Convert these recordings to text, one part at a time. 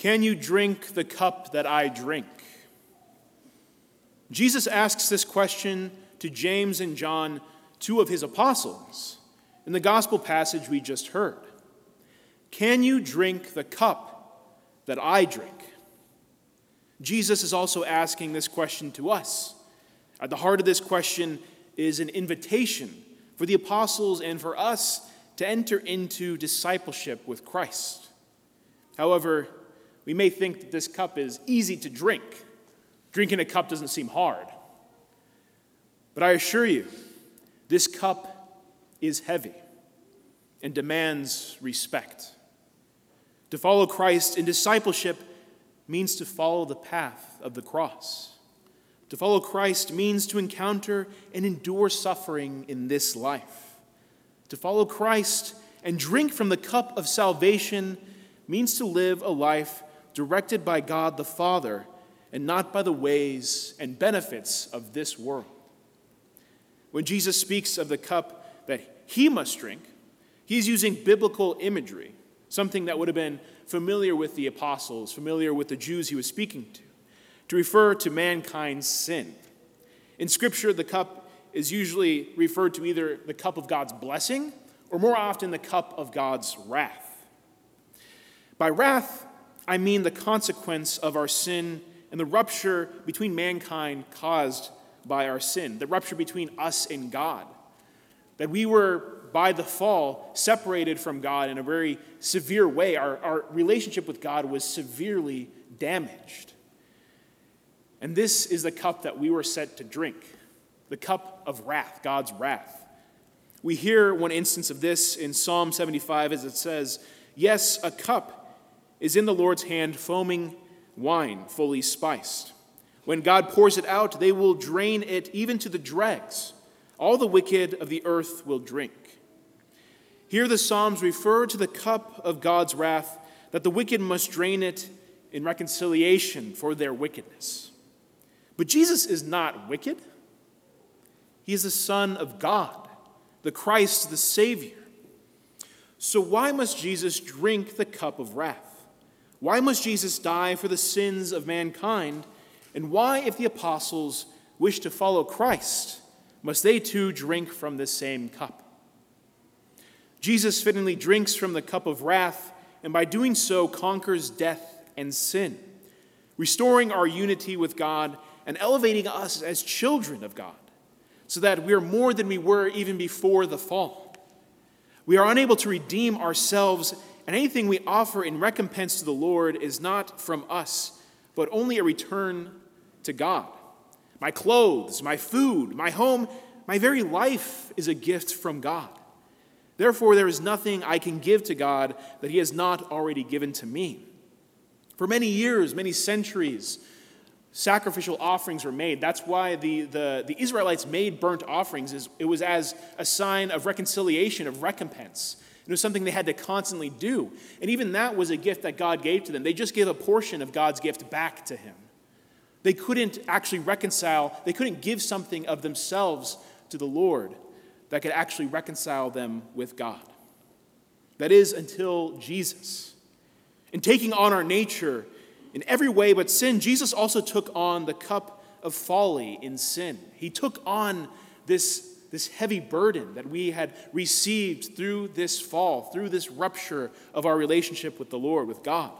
Can you drink the cup that I drink? Jesus asks this question to James and John, two of his apostles, in the gospel passage we just heard. Can you drink the cup that I drink? Jesus is also asking this question to us. At the heart of this question is an invitation for the apostles and for us to enter into discipleship with Christ. However, we may think that this cup is easy to drink. Drinking a cup doesn't seem hard. But I assure you, this cup is heavy and demands respect. To follow Christ in discipleship means to follow the path of the cross. To follow Christ means to encounter and endure suffering in this life. To follow Christ and drink from the cup of salvation means to live a life directed by God the Father and not by the ways and benefits of this world. When Jesus speaks of the cup that he must drink, he's using biblical imagery, something that would have been familiar with the apostles, familiar with the Jews he was speaking to, to refer to mankind's sin. In Scripture, the cup is usually referred to either the cup of God's blessing or more often the cup of God's wrath. By wrath, I mean the consequence of our sin and the rupture between mankind caused by our sin, the rupture between us and God. That we were, by the fall, separated from God in a very severe way. Our, our relationship with God was severely damaged. And this is the cup that we were set to drink the cup of wrath, God's wrath. We hear one instance of this in Psalm 75 as it says, Yes, a cup is in the Lord's hand, foaming wine fully spiced. When God pours it out, they will drain it even to the dregs. All the wicked of the earth will drink. Here the Psalms refer to the cup of God's wrath, that the wicked must drain it in reconciliation for their wickedness. But Jesus is not wicked. He is the Son of God, the Christ, the Savior. So why must Jesus drink the cup of wrath? Why must Jesus die for the sins of mankind? And why, if the apostles wish to follow Christ, must they too drink from this same cup? Jesus fittingly drinks from the cup of wrath, and by doing so conquers death and sin, restoring our unity with God and elevating us as children of God, so that we are more than we were even before the fall. We are unable to redeem ourselves and anything we offer in recompense to the Lord is not from us, but only a return to God. My clothes, my food, my home, my very life is a gift from God. Therefore, there is nothing I can give to God that He has not already given to me. For many years, many centuries, sacrificial offerings were made. That's why the, the, the Israelites made burnt offerings. It was as a sign of reconciliation, of recompense. It was something they had to constantly do. And even that was a gift that God gave to them. They just gave a portion of God's gift back to Him. They couldn't actually reconcile, they couldn't give something of themselves to the Lord that could actually reconcile them with God. That is until Jesus. In taking on our nature in every way but sin, Jesus also took on the cup of folly in sin. He took on this this heavy burden that we had received through this fall, through this rupture of our relationship with the Lord, with God.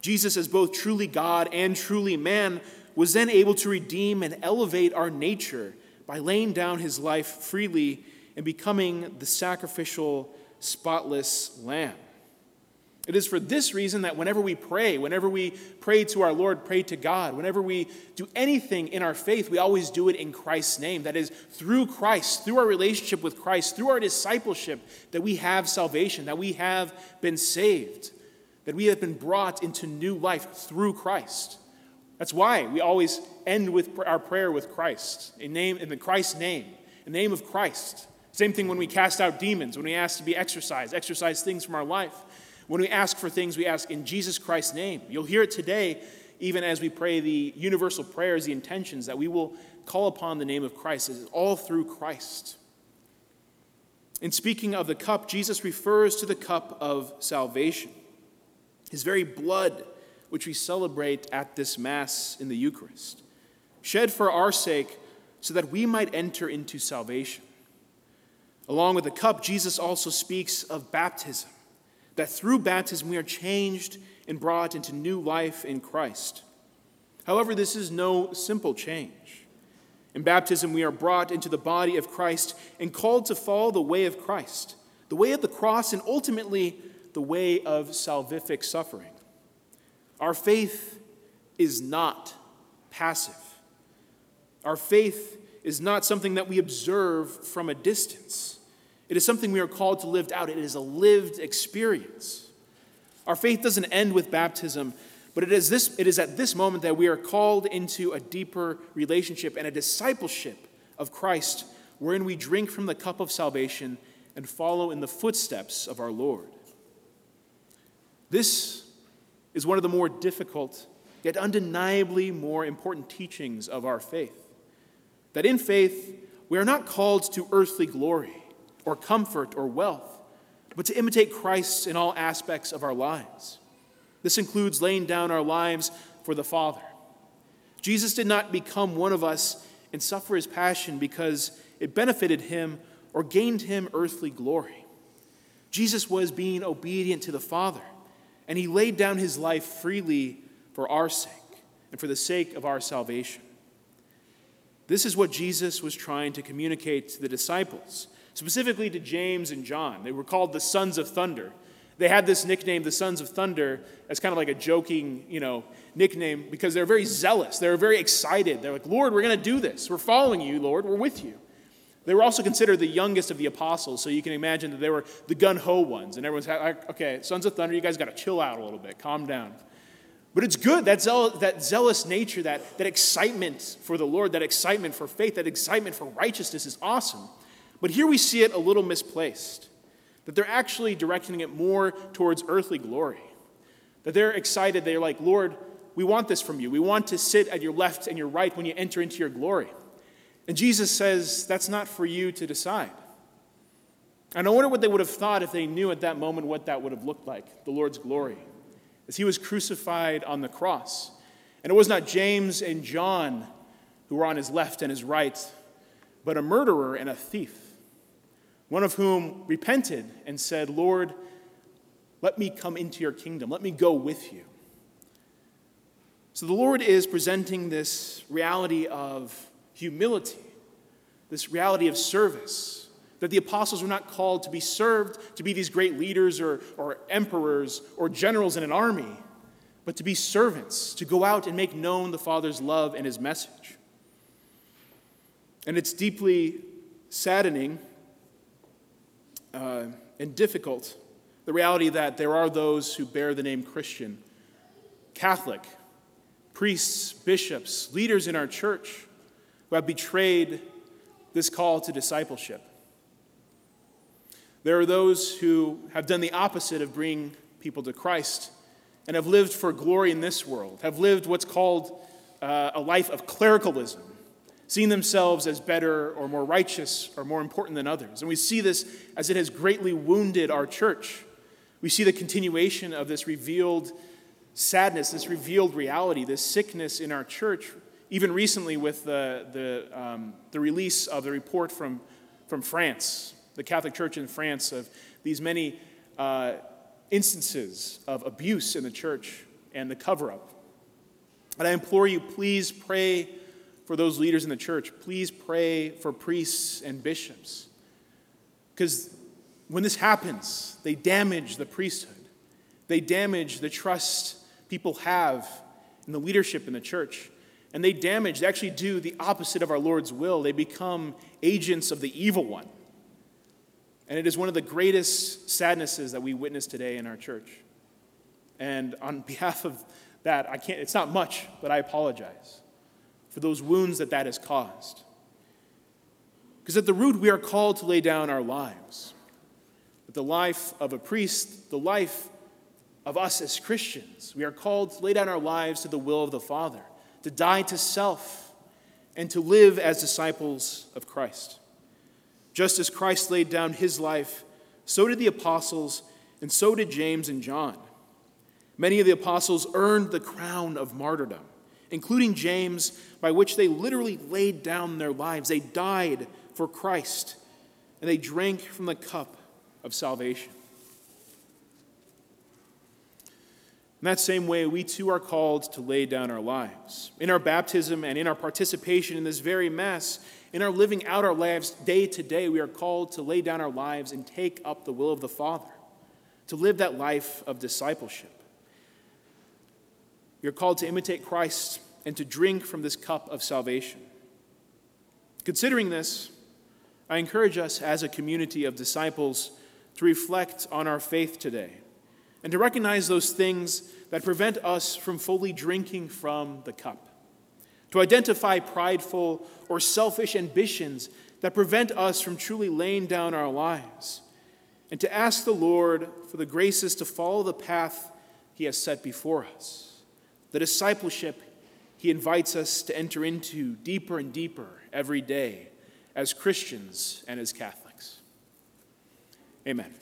Jesus, as both truly God and truly man, was then able to redeem and elevate our nature by laying down his life freely and becoming the sacrificial, spotless lamb. It is for this reason that whenever we pray, whenever we pray to our Lord, pray to God, whenever we do anything in our faith, we always do it in Christ's name. That is, through Christ, through our relationship with Christ, through our discipleship, that we have salvation, that we have been saved, that we have been brought into new life through Christ. That's why we always end with our prayer with Christ, in, name, in the Christ's name, in the name of Christ. Same thing when we cast out demons, when we ask to be exorcised, exorcise things from our life. When we ask for things, we ask in Jesus Christ's name. You'll hear it today, even as we pray the universal prayers, the intentions, that we will call upon the name of Christ. It is all through Christ. In speaking of the cup, Jesus refers to the cup of salvation. His very blood which we celebrate at this Mass in the Eucharist, shed for our sake so that we might enter into salvation. Along with the cup, Jesus also speaks of baptism, that through baptism we are changed and brought into new life in Christ. However, this is no simple change. In baptism, we are brought into the body of Christ and called to follow the way of Christ, the way of the cross, and ultimately the way of salvific suffering. Our faith is not passive. Our faith is not something that we observe from a distance. It is something we are called to live out. It is a lived experience. Our faith doesn't end with baptism, but it is, this, it is at this moment that we are called into a deeper relationship and a discipleship of Christ, wherein we drink from the cup of salvation and follow in the footsteps of our Lord. This is one of the more difficult, yet undeniably more important teachings of our faith. That in faith, we are not called to earthly glory or comfort or wealth, but to imitate Christ in all aspects of our lives. This includes laying down our lives for the Father. Jesus did not become one of us and suffer his passion because it benefited him or gained him earthly glory. Jesus was being obedient to the Father, and he laid down his life freely for our sake and for the sake of our salvation. This is what Jesus was trying to communicate to the disciples specifically to James and John. They were called the sons of thunder. They had this nickname, the sons of thunder, as kind of like a joking, you know, nickname because they're very zealous. They're very excited. They're like, Lord, we're going to do this. We're following you, Lord. We're with you. They were also considered the youngest of the apostles, so you can imagine that they were the gun ho ones. And everyone's like, okay, sons of thunder, you guys got to chill out a little bit, calm down. But it's good, that, zeal, that zealous nature, that, that excitement for the Lord, that excitement for faith, that excitement for righteousness is awesome. But here we see it a little misplaced that they're actually directing it more towards earthly glory. That they're excited, they're like, Lord, we want this from you. We want to sit at your left and your right when you enter into your glory. And Jesus says, that's not for you to decide. And I wonder what they would have thought if they knew at that moment what that would have looked like the Lord's glory, as he was crucified on the cross. And it was not James and John who were on his left and his right, but a murderer and a thief one of whom repented and said, Lord, let me come into your kingdom, let me go with you. So the Lord is presenting this reality of humility, this reality of service, that the apostles were not called to be served, to be these great leaders or, or emperors or generals in an army, but to be servants, to go out and make known the Father's love and his message. And it's deeply saddening uh, and difficult the reality that there are those who bear the name Christian, Catholic, priests, bishops, leaders in our church who have betrayed this call to discipleship. There are those who have done the opposite of bringing people to Christ and have lived for glory in this world, have lived what's called uh, a life of clericalism, seeing themselves as better or more righteous or more important than others. And we see this as it has greatly wounded our church. We see the continuation of this revealed sadness, this revealed reality, this sickness in our church, even recently with the, the, um, the release of the report from, from France, the Catholic Church in France, of these many uh, instances of abuse in the church and the cover up. And I implore you, please pray for those leaders in the church. Please pray for priests and bishops. Because when this happens, they damage the priesthood, they damage the trust people have in the leadership in the church. And they damage, they actually do the opposite of our Lord's will. They become agents of the evil one. And it is one of the greatest sadnesses that we witness today in our church. And on behalf of that, I can't, it's not much, but I apologize for those wounds that that has caused. Because at the root, we are called to lay down our lives. But the life of a priest, the life of us as Christians, we are called to lay down our lives to the will of the Father, to die to self, and to live as disciples of Christ. Just as Christ laid down his life, so did the apostles, and so did James and John. Many of the apostles earned the crown of martyrdom, including James, by which they literally laid down their lives. They died for Christ, and they drank from the cup of salvation. In that same way, we too are called to lay down our lives. In our baptism and in our participation in this very Mass, in our living out our lives day to day, we are called to lay down our lives and take up the will of the Father, to live that life of discipleship. Are called to imitate Christ and to drink from this cup of salvation. Considering this, I encourage us as a community of disciples to reflect on our faith today and to recognize those things that prevent us from fully drinking from the cup, to identify prideful or selfish ambitions that prevent us from truly laying down our lives, and to ask the Lord for the graces to follow the path He has set before us. The discipleship He invites us to enter into deeper and deeper every day as Christians and as Catholics. Amen.